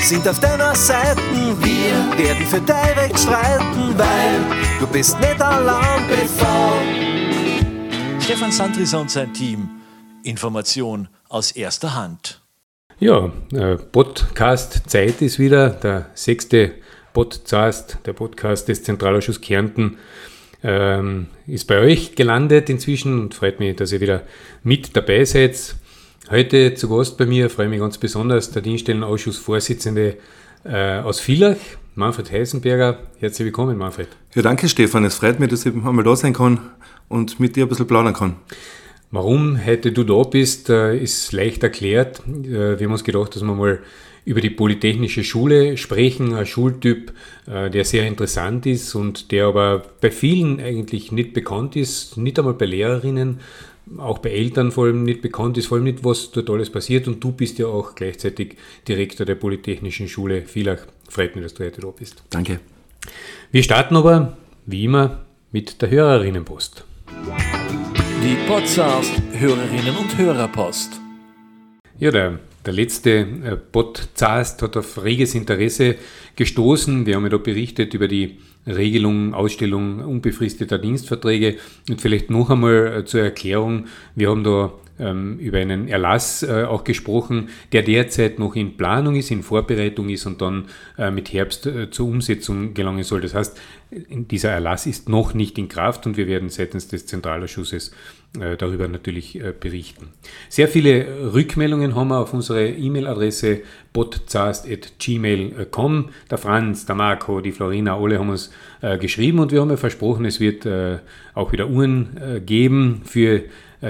sind auf deiner Seite. Wir werden für dein Recht streiten, weil du bist nicht allein bevor. Stefan Sandriser und sein Team. Information aus erster Hand. Ja, äh, Podcast Zeit ist wieder der sechste Podcast, der Podcast des Zentralausschusses Kärnten ähm, ist bei euch gelandet inzwischen und freut mich, dass ihr wieder mit dabei seid. Heute zu Gast bei mir, freue mich ganz besonders, der Dienststellenausschussvorsitzende äh, aus Villach, Manfred Heisenberger. Herzlich willkommen, Manfred. Ja, danke, Stefan. Es freut mich, dass ich einmal da sein kann und mit dir ein bisschen plaudern kann. Warum heute du da bist, äh, ist leicht erklärt. Äh, wir haben uns gedacht, dass wir mal über die Polytechnische Schule sprechen, ein Schultyp, äh, der sehr interessant ist und der aber bei vielen eigentlich nicht bekannt ist, nicht einmal bei Lehrerinnen, auch bei Eltern vor allem nicht bekannt ist, vor allem nicht, was dort alles passiert. Und du bist ja auch gleichzeitig Direktor der Polytechnischen Schule Villach. Freut mich, dass du heute da bist. Danke. Wir starten aber, wie immer, mit der Hörerinnenpost. Die Podcast Hörerinnen und Hörerpost. Ja, der, der letzte äh, Podcast hat auf reges Interesse gestoßen. Wir haben ja da berichtet über die Regelung, Ausstellung unbefristeter Dienstverträge. Und vielleicht noch einmal äh, zur Erklärung, wir haben da ähm, über einen Erlass äh, auch gesprochen, der derzeit noch in Planung ist, in Vorbereitung ist und dann äh, mit Herbst zur Umsetzung gelangen soll. Das heißt, dieser Erlass ist noch nicht in Kraft und wir werden seitens des Zentralausschusses darüber natürlich äh, berichten. Sehr viele Rückmeldungen haben wir auf unsere E-Mail-Adresse botzast.gmail.com. Der Franz, der Marco, die Florina, alle haben uns äh, geschrieben und wir haben ja versprochen, es wird auch wieder Uhren geben für äh,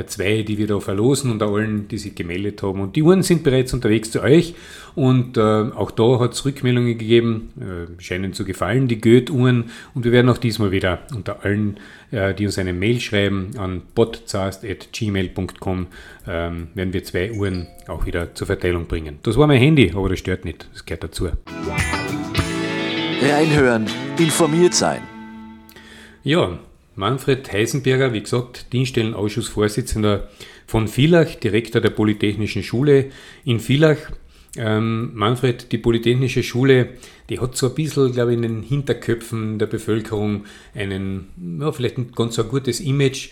zwei, die wir da verlosen und allen, die sich gemeldet haben. Und die Uhren sind bereits unterwegs zu euch und äh, auch da hat es Rückmeldungen gegeben, äh, scheinen zu gefallen, die Goethe-Uhren und wir werden auch diesmal wieder unter allen, äh, die uns eine Mail schreiben an botzast.gmail.com, ähm, werden wir zwei Uhren auch wieder zur Verteilung bringen. Das war mein Handy, aber das stört nicht, das gehört dazu. Reinhören, informiert sein. Ja, Manfred Heisenberger, wie gesagt, Dienststellenausschussvorsitzender von Villach, Direktor der Polytechnischen Schule in Villach. Ähm, Manfred, die Polytechnische Schule, die hat so ein bisschen, glaube ich, in den Hinterköpfen der Bevölkerung einen, ja, vielleicht ein ganz so gutes Image.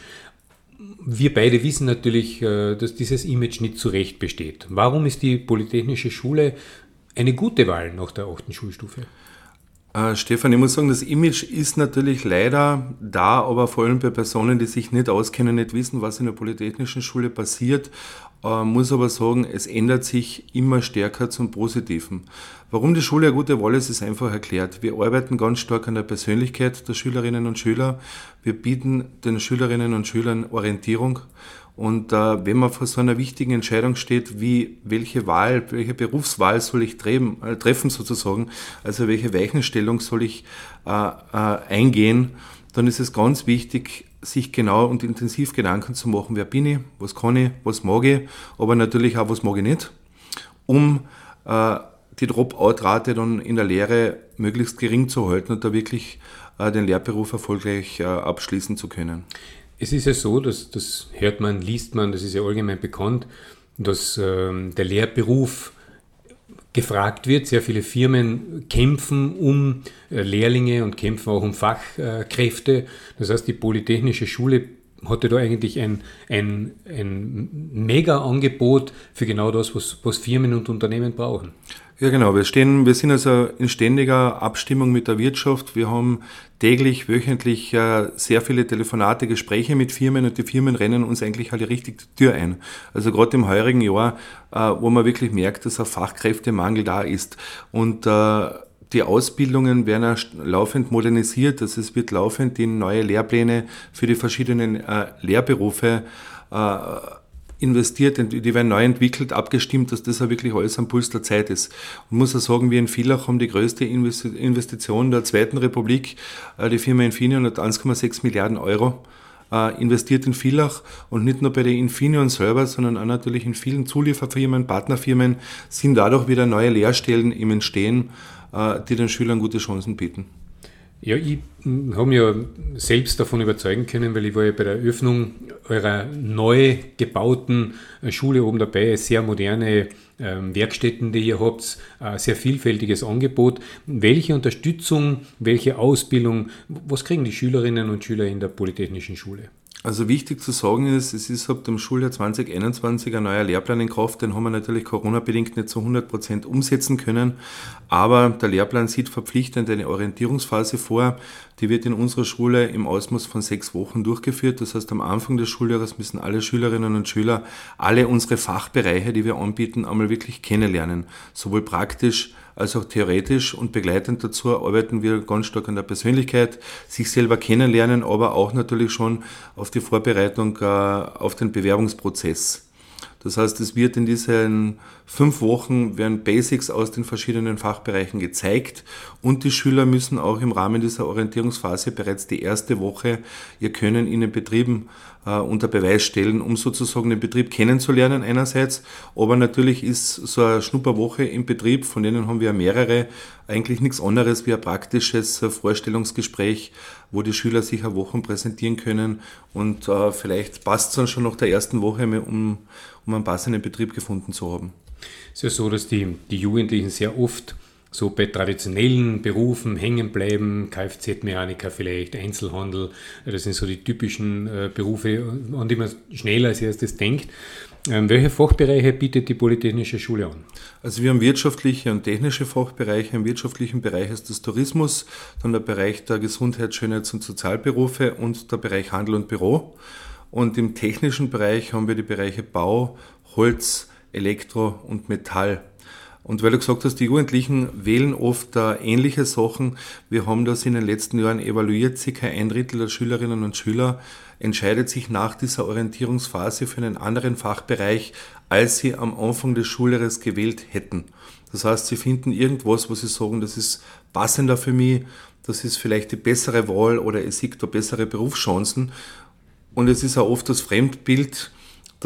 Wir beide wissen natürlich, äh, dass dieses Image nicht zu Recht besteht. Warum ist die Polytechnische Schule eine gute Wahl nach der achten Schulstufe? Äh, Stefan, ich muss sagen, das Image ist natürlich leider da, aber vor allem bei Personen, die sich nicht auskennen, nicht wissen, was in der Polytechnischen Schule passiert, äh, muss aber sagen, es ändert sich immer stärker zum Positiven. Warum die Schule eine gute Wahl ist, ist einfach erklärt. Wir arbeiten ganz stark an der Persönlichkeit der Schülerinnen und Schüler. Wir bieten den Schülerinnen und Schülern Orientierung und äh, wenn man vor so einer wichtigen Entscheidung steht, wie welche Wahl, welche Berufswahl soll ich treffen, äh, treffen sozusagen, also welche Weichenstellung soll ich äh, äh, eingehen, dann ist es ganz wichtig, sich genau und intensiv Gedanken zu machen, wer bin ich, was kann ich, was mag ich, aber natürlich auch, was mag ich nicht, um äh, die Dropout-Rate dann in der Lehre möglichst gering zu halten und da wirklich äh, den Lehrberuf erfolgreich abschließen zu können. Es ist ja so, dass das hört man, liest man, das ist ja allgemein bekannt, dass ähm, der Lehrberuf gefragt wird. Sehr viele Firmen kämpfen um äh, Lehrlinge und kämpfen auch um Fachkräfte. Das heißt, die Polytechnische Schule hatte da eigentlich ein, ein, ein Mega-Angebot für genau das, was, was Firmen und Unternehmen brauchen. Ja, genau. Wir, stehen, wir sind also in ständiger Abstimmung mit der Wirtschaft. Wir haben täglich, wöchentlich äh, sehr viele Telefonate, Gespräche mit Firmen und die Firmen rennen uns eigentlich halt richtig die Tür ein. Also gerade im heurigen Jahr, äh, wo man wirklich merkt, dass ein Fachkräftemangel da ist. Und äh, die Ausbildungen werden laufend modernisiert, also es wird laufend in neue Lehrpläne für die verschiedenen Lehrberufe investiert, die werden neu entwickelt, abgestimmt, dass das ja wirklich alles am Puls der Zeit ist. Und muss ja sagen, wir in Villach haben die größte Investition der Zweiten Republik. Äh, die Firma Infineon hat 1,6 Milliarden Euro äh, investiert in Villach und nicht nur bei der Infineon selber, sondern auch natürlich in vielen Zulieferfirmen, Partnerfirmen sind dadurch wieder neue Lehrstellen im Entstehen, äh, die den Schülern gute Chancen bieten. Ja, ich habe mich ja selbst davon überzeugen können, weil ich war ja bei der Eröffnung eurer neu gebauten Schule oben dabei, sehr moderne ähm, Werkstätten, die ihr habt, ein sehr vielfältiges Angebot. Welche Unterstützung, welche Ausbildung, was kriegen die Schülerinnen und Schüler in der Polytechnischen Schule? Also wichtig zu sagen ist, es ist ab dem Schuljahr 2021 ein neuer Lehrplan in Kraft, den haben wir natürlich Corona-bedingt nicht zu 100 Prozent umsetzen können, aber der Lehrplan sieht verpflichtend eine Orientierungsphase vor, die wird in unserer Schule im Ausmaß von sechs Wochen durchgeführt. Das heißt, am Anfang des Schuljahres müssen alle Schülerinnen und Schüler alle unsere Fachbereiche, die wir anbieten, einmal wirklich kennenlernen, sowohl praktisch als auch theoretisch und begleitend dazu arbeiten wir ganz stark an der Persönlichkeit, sich selber kennenlernen, aber auch natürlich schon auf die Vorbereitung äh, auf den Bewerbungsprozess. Das heißt, es wird in diesen fünf Wochen werden Basics aus den verschiedenen Fachbereichen gezeigt und die Schüler müssen auch im Rahmen dieser Orientierungsphase bereits die erste Woche ihr Können in den Betrieben äh, unter Beweis stellen, um sozusagen den Betrieb kennenzulernen einerseits, aber natürlich ist so eine Schnupperwoche im Betrieb, von denen haben wir mehrere, eigentlich nichts anderes wie ein praktisches Vorstellungsgespräch, wo die Schüler sich eine Woche präsentieren können und äh, vielleicht passt es dann schon nach der ersten Woche, um, um einen passenden Betrieb gefunden zu haben. Es ist ja so, dass die, die Jugendlichen sehr oft so bei traditionellen Berufen hängen bleiben, Kfz-Mechaniker vielleicht, Einzelhandel, das sind so die typischen äh, Berufe, an die man schnell als erstes denkt. Ähm, welche Fachbereiche bietet die Polytechnische Schule an? Also wir haben wirtschaftliche und technische Fachbereiche. Im wirtschaftlichen Bereich ist das Tourismus, dann der Bereich der Gesundheit, Schönheits- und Sozialberufe und der Bereich Handel und Büro. Und im technischen Bereich haben wir die Bereiche Bau, Holz, Elektro und Metall. Und weil du gesagt hast, die Jugendlichen wählen oft äh, ähnliche Sachen. Wir haben das in den letzten Jahren evaluiert. Circa ein Drittel der Schülerinnen und Schüler entscheidet sich nach dieser Orientierungsphase für einen anderen Fachbereich, als sie am Anfang des Schuljahres gewählt hätten. Das heißt, sie finden irgendwas, wo sie sagen, das ist passender für mich, das ist vielleicht die bessere Wahl oder es sieht da bessere Berufschancen. Und es ist auch oft das Fremdbild,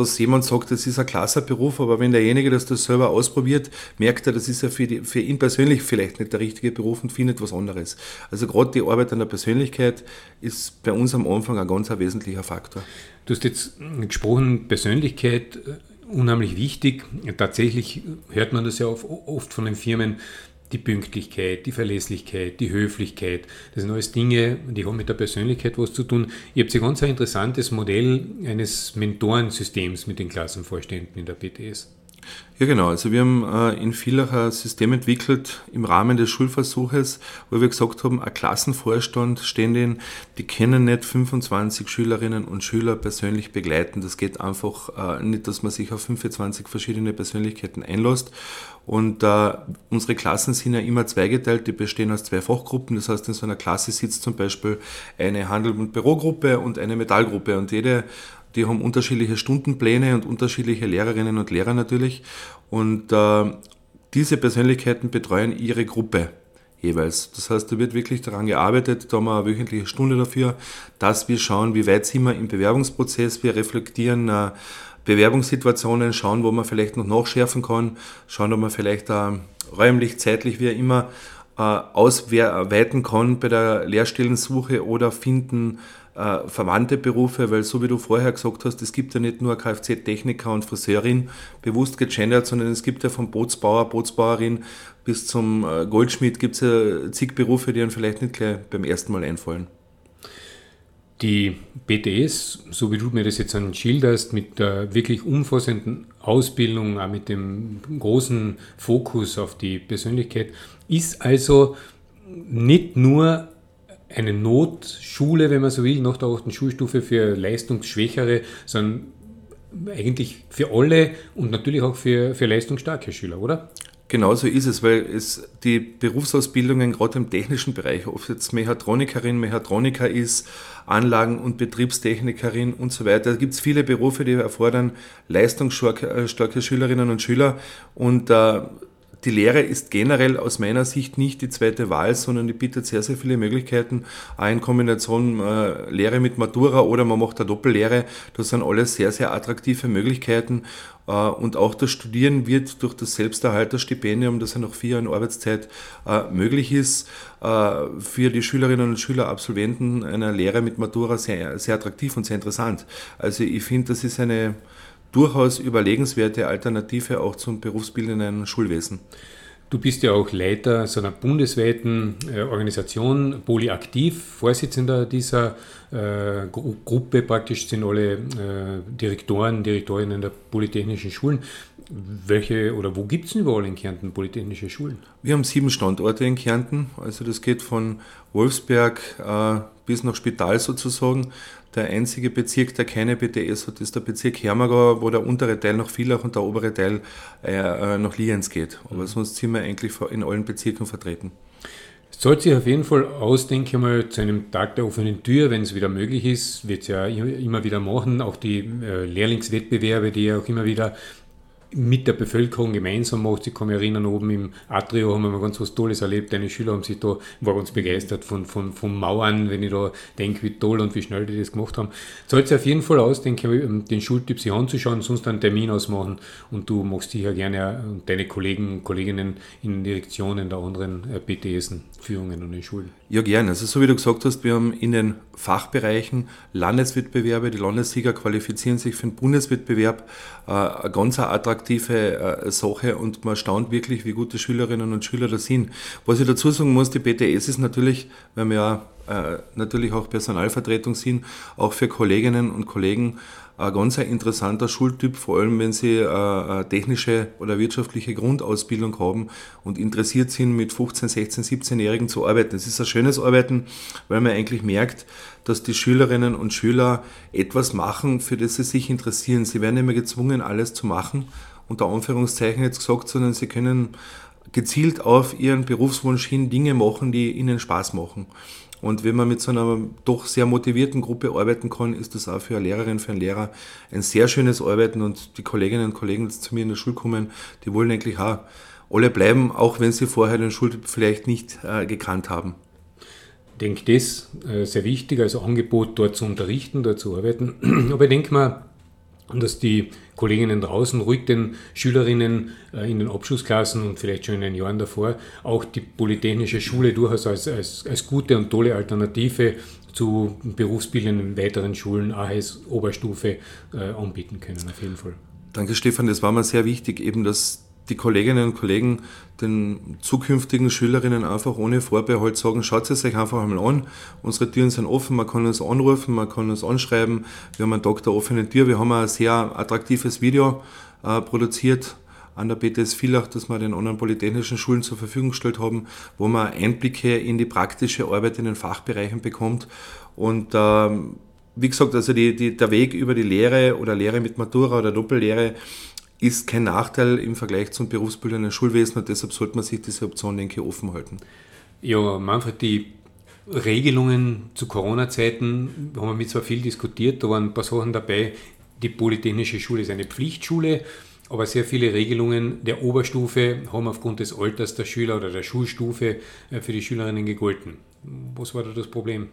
dass jemand sagt, das ist ein klasse Beruf, aber wenn derjenige das, das selber ausprobiert, merkt er, das ist ja für, die, für ihn persönlich vielleicht nicht der richtige Beruf und findet was anderes. Also gerade die Arbeit an der Persönlichkeit ist bei uns am Anfang ein ganz ein wesentlicher Faktor. Du hast jetzt gesprochen, Persönlichkeit äh, unheimlich wichtig. Tatsächlich hört man das ja oft von den Firmen, die Pünktlichkeit, die Verlässlichkeit, die Höflichkeit. Das sind alles Dinge, die haben mit der Persönlichkeit was zu tun. Ihr habt ein ganz interessantes Modell eines Mentorensystems mit den Klassenvorständen in der PTS. Ja, genau. Also wir haben äh, in Villach ein System entwickelt im Rahmen des Schulversuches, wo wir gesagt haben, ein Klassenvorstand, Ständin, die können nicht 25 Schülerinnen und Schüler persönlich begleiten. Das geht einfach äh, nicht, dass man sich auf 25 verschiedene Persönlichkeiten einlässt. Und äh, unsere Klassen sind ja immer zweigeteilt, die bestehen aus zwei Fachgruppen. Das heißt, in so einer Klasse sitzt zum Beispiel eine Handel- und Bürogruppe und eine Metallgruppe. Und jede die haben unterschiedliche Stundenpläne und unterschiedliche Lehrerinnen und Lehrer natürlich. Und äh, diese Persönlichkeiten betreuen ihre Gruppe jeweils. Das heißt, da wird wirklich daran gearbeitet, da haben wir eine wöchentliche Stunde dafür, dass wir schauen, wie weit sind wir im Bewerbungsprozess, wir reflektieren äh, Bewerbungssituationen, schauen, wo man vielleicht noch nachschärfen kann, schauen, ob man vielleicht äh, räumlich, zeitlich, wie immer äh, ausweiten kann bei der Lehrstellensuche oder finden äh, verwandte Berufe, weil so wie du vorher gesagt hast, es gibt ja nicht nur Kfz-Techniker und Friseurin, bewusst gegendert, sondern es gibt ja vom Bootsbauer, Bootsbauerin bis zum äh, Goldschmied gibt es ja zig Berufe, die einem vielleicht nicht gleich beim ersten Mal einfallen. Die BTS, so wie du mir das jetzt an schilderst, mit der wirklich umfassenden Ausbildung, auch mit dem großen Fokus auf die Persönlichkeit, ist also nicht nur eine Notschule, wenn man so will, nach der 8. Schulstufe für leistungsschwächere, sondern eigentlich für alle und natürlich auch für, für leistungsstarke Schüler, oder? Genau so ist es, weil es die Berufsausbildungen gerade im technischen Bereich, ob jetzt Mechatronikerin, Mechatroniker ist, Anlagen- und Betriebstechnikerin und so weiter. Da gibt es viele Berufe, die erfordern leistungsstarke Schülerinnen und Schüler und äh, die Lehre ist generell aus meiner Sicht nicht die zweite Wahl, sondern die bietet sehr, sehr viele Möglichkeiten. Auch in Kombination äh, Lehre mit Matura oder man macht eine Doppellehre. Das sind alles sehr, sehr attraktive Möglichkeiten. Äh, und auch das Studieren wird durch das Selbsterhalterstipendium, das ja nach vier Jahren Arbeitszeit äh, möglich ist, äh, für die Schülerinnen und Schüler, Absolventen einer Lehre mit Matura sehr, sehr attraktiv und sehr interessant. Also ich finde, das ist eine durchaus überlegenswerte Alternative auch zum berufsbildenden Schulwesen. Du bist ja auch Leiter so einer bundesweiten äh, Organisation, Polyaktiv, Vorsitzender dieser äh, Gruppe praktisch sind alle äh, Direktoren, Direktorinnen der polytechnischen Schulen. Welche oder wo gibt es denn überall in Kärnten polytechnische Schulen? Wir haben sieben Standorte in Kärnten, also das geht von Wolfsberg äh, bis nach Spital sozusagen. Der einzige Bezirk, der keine BTS hat, ist der Bezirk Hermagau, wo der untere Teil nach Villach und der obere Teil äh, nach Lienz geht. Aber mhm. sonst sind wir eigentlich in allen Bezirken vertreten. Sollte sich auf jeden Fall ausdenken, mal zu einem Tag der offenen Tür, wenn es wieder möglich ist, wird es ja immer wieder machen. Auch die äh, Lehrlingswettbewerbe, die ja auch immer wieder mit der Bevölkerung gemeinsam macht. Ich kann mich erinnern, oben im Atrio haben wir ganz was Tolles erlebt. Deine Schüler haben sich da, waren ganz begeistert von, von, von Mauern, wenn ich da denke, wie toll und wie schnell die das gemacht haben. Zahlt sich auf jeden Fall aus, denke ich, den Schultyp sich anzuschauen, sonst einen Termin ausmachen und du machst dich ja gerne und deine Kollegen und Kolleginnen in Direktionen der anderen PTS Führungen an den Schulen. Ja, gerne. Also so wie du gesagt hast, wir haben in den Fachbereichen Landeswettbewerbe, die Landessieger qualifizieren sich für den Bundeswettbewerb, äh, eine ganz attraktive äh, Sache und man staunt wirklich, wie gute Schülerinnen und Schüler da sind. Was ich dazu sagen muss, die BTS ist natürlich, weil wir ja äh, natürlich auch Personalvertretung sind, auch für Kolleginnen und Kollegen ein ganz interessanter Schultyp, vor allem wenn sie eine technische oder wirtschaftliche Grundausbildung haben und interessiert sind, mit 15, 16, 17-Jährigen zu arbeiten. Es ist ein schönes Arbeiten, weil man eigentlich merkt, dass die Schülerinnen und Schüler etwas machen, für das sie sich interessieren. Sie werden immer gezwungen, alles zu machen, unter Anführungszeichen jetzt gesagt, sondern sie können gezielt auf ihren Berufswunsch hin Dinge machen, die ihnen Spaß machen. Und wenn man mit so einer doch sehr motivierten Gruppe arbeiten kann, ist das auch für eine Lehrerin, für einen Lehrer ein sehr schönes Arbeiten. Und die Kolleginnen und Kollegen, die zu mir in der Schule kommen, die wollen eigentlich auch alle bleiben, auch wenn sie vorher den Schultyp vielleicht nicht äh, gekannt haben. Ich denke, das äh, sehr wichtig, also Angebot dort zu unterrichten, dort zu arbeiten. Aber ich denke mal, dass die Kolleginnen draußen ruhig den Schülerinnen äh, in den Abschlussklassen und vielleicht schon in den Jahren davor auch die Polytechnische Schule durchaus als, als, als gute und tolle Alternative zu berufsbildenden weiteren Schulen, AHS Oberstufe, äh, anbieten können, auf jeden Fall. Danke, Stefan. Das war mir sehr wichtig, eben, dass die Kolleginnen und Kollegen den zukünftigen Schülerinnen einfach ohne Vorbehalt sagen, schaut es euch einfach einmal an. Unsere Türen sind offen, man kann uns anrufen, man kann uns anschreiben. Wir haben einen Tag der offenen Tür, wir haben ein sehr attraktives Video äh, produziert an der BTS Villach, das wir den anderen polytechnischen Schulen zur Verfügung gestellt haben, wo man Einblicke in die praktische Arbeit in den Fachbereichen bekommt. Und ähm, wie gesagt, also die, die, der Weg über die Lehre oder Lehre mit Matura oder Doppellehre ist kein Nachteil im Vergleich zum berufsbildenden Schulwesen und deshalb sollte man sich diese Option, denke ich, offen halten. Ja, Manfred, die Regelungen zu Corona-Zeiten haben wir mit zwar viel diskutiert, da waren ein paar Sachen dabei. Die Polytechnische Schule ist eine Pflichtschule, aber sehr viele Regelungen der Oberstufe haben aufgrund des Alters der Schüler oder der Schulstufe äh, für die Schülerinnen gegolten. Was war da das Problem?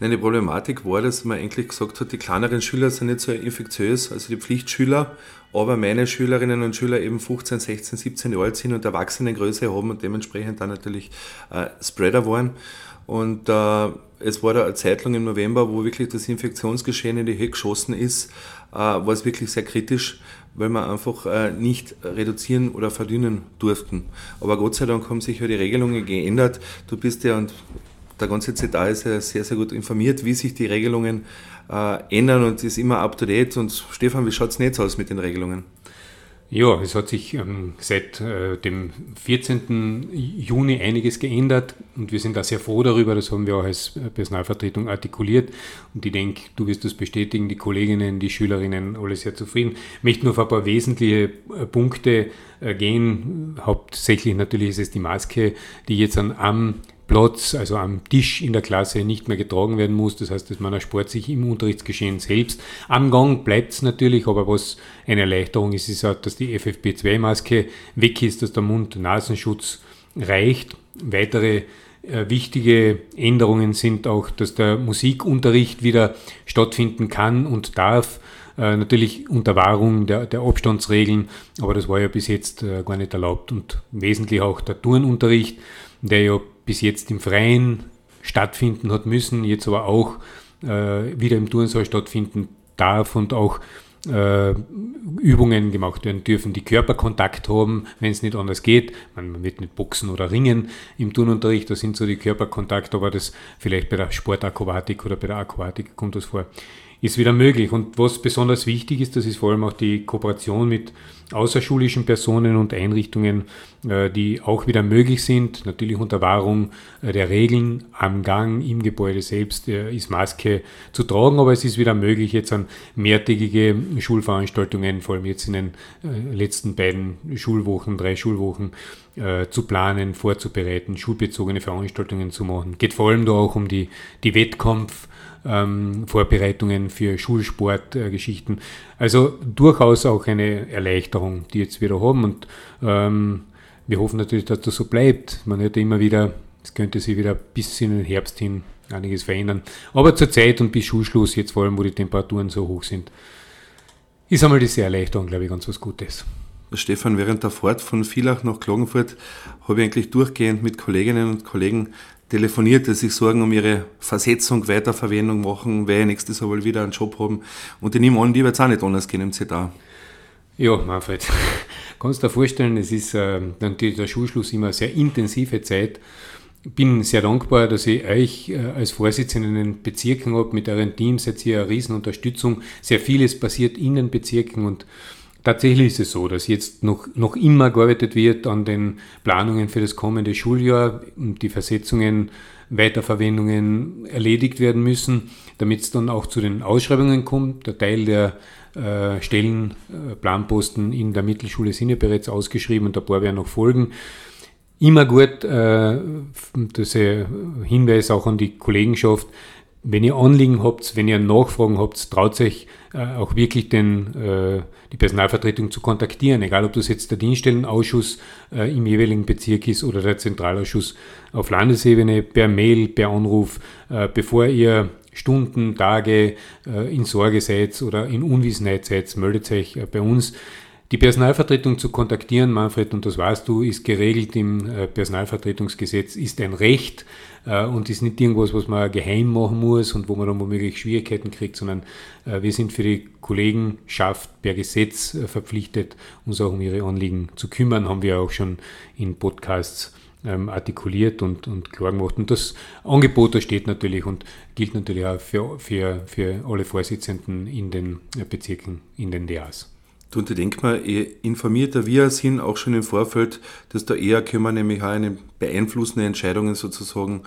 Nein, die Problematik war, dass man eigentlich gesagt hat, die kleineren Schüler sind nicht so infektiös, also die Pflichtschüler, aber meine Schülerinnen und Schüler eben 15, 16, 17 Jahre alt sind und Erwachsenengröße haben und dementsprechend dann natürlich äh, Spreader waren. Und äh, es war da eine Zeit lang im November, wo wirklich das Infektionsgeschehen in die Höhe geschossen ist, äh, war es wirklich sehr kritisch, weil wir einfach äh, nicht reduzieren oder verdünnen durften. Aber Gott sei Dank haben sich ja die Regelungen geändert. Du bist ja, und der ganze ZA ist ja sehr, sehr gut informiert, wie sich die Regelungen äh, ändern und ist immer up to date. Und Stefan, wie schaut es jetzt aus mit den Regelungen? Ja, es hat sich ähm, seit äh, dem 14. Juni einiges geändert und wir sind da sehr froh darüber. Das haben wir auch als Personalvertretung artikuliert und ich denke, du wirst das bestätigen, die Kolleginnen, die Schülerinnen, alle sehr zufrieden. Ich möchte nur auf ein paar wesentliche äh, Punkte äh, gehen. Hauptsächlich natürlich ist es die Maske, die jetzt an, am Platz, also am Tisch in der Klasse nicht mehr getragen werden muss. Das heißt, dass man Sport sich im Unterrichtsgeschehen selbst. Am Gang bleibt es natürlich, aber was eine Erleichterung ist, ist auch, dass die FFP2-Maske weg ist, dass der Mund-Nasenschutz reicht. Weitere äh, wichtige Änderungen sind auch, dass der Musikunterricht wieder stattfinden kann und darf. Äh, natürlich unter Wahrung der, der, Abstandsregeln, aber das war ja bis jetzt äh, gar nicht erlaubt. Und wesentlich auch der Turnunterricht, der ja bis jetzt im Freien stattfinden hat müssen, jetzt aber auch äh, wieder im Turnsaal stattfinden darf und auch äh, Übungen gemacht werden dürfen, die Körperkontakt haben, wenn es nicht anders geht. Man, wird nicht boxen oder ringen im Turnunterricht, da sind so die Körperkontakte, aber das vielleicht bei der Sportakrobatik oder bei der Aquatik kommt das vor ist wieder möglich. Und was besonders wichtig ist, das ist vor allem auch die Kooperation mit außerschulischen Personen und Einrichtungen, äh, die auch wieder möglich sind. Natürlich unter Wahrung äh, der Regeln am Gang im Gebäude selbst äh, ist Maske zu tragen, aber es ist wieder möglich, jetzt an mehrtägige Schulveranstaltungen, vor allem jetzt in den letzten beiden Schulwochen, drei Schulwochen, zu planen, vorzubereiten, schulbezogene Veranstaltungen zu machen. Geht vor allem da auch um die, die Wettkampf- ähm, Vorbereitungen für Schulsportgeschichten. Äh, also durchaus auch eine Erleichterung, die jetzt wieder haben und ähm, wir hoffen natürlich, dass das so bleibt. Man hört immer wieder, es könnte sich wieder bis in den Herbst hin einiges verändern. Aber zur Zeit und bis Schulschluss, jetzt vor allem, wo die Temperaturen so hoch sind, ist einmal diese Erleichterung, glaube ich, ganz was Gutes. Stefan, während der Fahrt von Villach nach Klagenfurt habe ich eigentlich durchgehend mit Kolleginnen und Kollegen telefoniert, die sich Sorgen um ihre Versetzung, Weiterverwendung machen, weil nächstes Jahr wohl wieder einen Job haben. Und die nehmen an, die wird es auch nicht anders gehen im ZA. Ja, Manfred, kannst du dir vorstellen, es ist äh, natürlich der Schulschluss immer eine sehr intensive Zeit. Bin sehr dankbar, dass ich euch äh, als Vorsitzenden in den Bezirken habe, mit euren Teams seid ihr eine Riesenunterstützung. Sehr vieles passiert in den Bezirken und Tatsächlich ist es so, dass jetzt noch, noch immer gearbeitet wird an den Planungen für das kommende Schuljahr und die Versetzungen, Weiterverwendungen erledigt werden müssen, damit es dann auch zu den Ausschreibungen kommt. Der Teil der äh, Stellen, äh, Planposten in der Mittelschule sind ja bereits ausgeschrieben und ein paar werden noch folgen. Immer gut, äh, das Hinweis auch an die Kollegenschaft, wenn ihr Anliegen habt, wenn ihr Nachfragen habt, traut euch äh, auch wirklich den, äh, die Personalvertretung zu kontaktieren, egal ob das jetzt der Dienststellenausschuss äh, im jeweiligen Bezirk ist oder der Zentralausschuss auf Landesebene, per Mail, per Anruf, äh, bevor ihr Stunden, Tage in Sorge seid oder in Unwissenheit seid, meldet euch bei uns. Die Personalvertretung zu kontaktieren, Manfred, und das weißt du, ist geregelt im äh, Personalvertretungsgesetz, ist ein Recht äh, und ist nicht irgendwas, was man geheim machen muss und wo man dann womöglich Schwierigkeiten kriegt, sondern äh, wir sind für die Kollegenschaft per Gesetz verpflichtet, uns auch um ihre Anliegen zu kümmern, haben wir auch schon in Podcasts ähm, artikuliert und, und klar gemacht. Und das Angebot, das steht natürlich und gilt natürlich auch für, für, für alle Vorsitzenden in den Bezirken, in den DAs. Und ich denke mal, informierter wir sind auch schon im Vorfeld, dass da eher können wir nämlich auch eine beeinflussende Entscheidungen sozusagen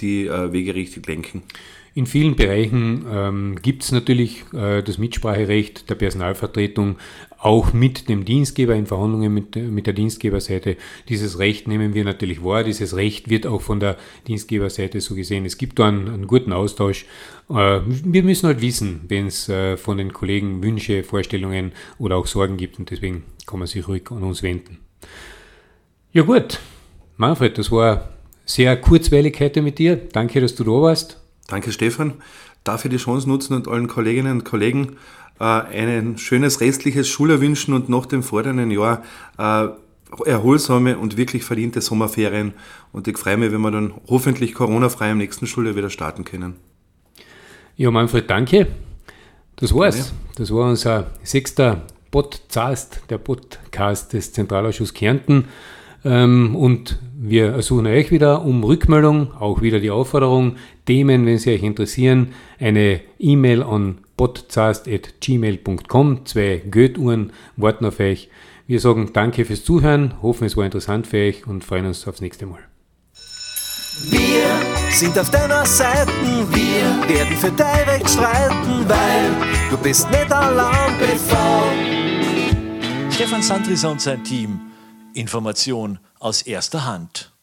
die äh, Wege richtig lenken. In vielen Bereichen ähm, gibt es natürlich äh, das Mitspracherecht der Personalvertretung auch mit dem Dienstgeber in Verhandlungen mit, mit der Dienstgeberseite. Dieses Recht nehmen wir natürlich wahr. Dieses Recht wird auch von der Dienstgeberseite so gesehen. Es gibt da einen, einen guten Austausch. Äh, wir müssen halt wissen, wenn es äh, von den Kollegen Wünsche, Vorstellungen oder auch Sorgen gibt und deswegen kann man sich ruhig an uns wenden. Ja gut, Manfred, das war sehr kurzweilig heute mit dir. Danke, dass du da warst. Danke, Stefan. Darf ich die Chance nutzen und allen Kolleginnen und Kollegen äh, ein schönes restliches Schuljahr wünschen und nach dem vorderen Jahr äh, erholsame und wirklich verdiente Sommerferien. Und ich freue mich, wenn wir dann hoffentlich Corona-frei im nächsten Schuljahr wieder starten können. Ja, Manfred, danke. Das war's. Das war unser sechster Podcast, der Podcast des Zentralausschusses Kärnten. Ähm, und wir ersuchen euch wieder um Rückmeldung, auch wieder die Aufforderung, Themen, wenn sie euch interessieren, eine E-Mail an podzast.gmail.com. Zwei Goethe-Uhren warten auf euch. Wir sagen danke fürs Zuhören, hoffen es war interessant für euch und freuen uns aufs nächste Mal. Wir sind auf deiner Seite, wir werden für dein Recht streiten, weil du bist nicht allein bevor. Stefan Sandris und sein Team Information aus erster Hand.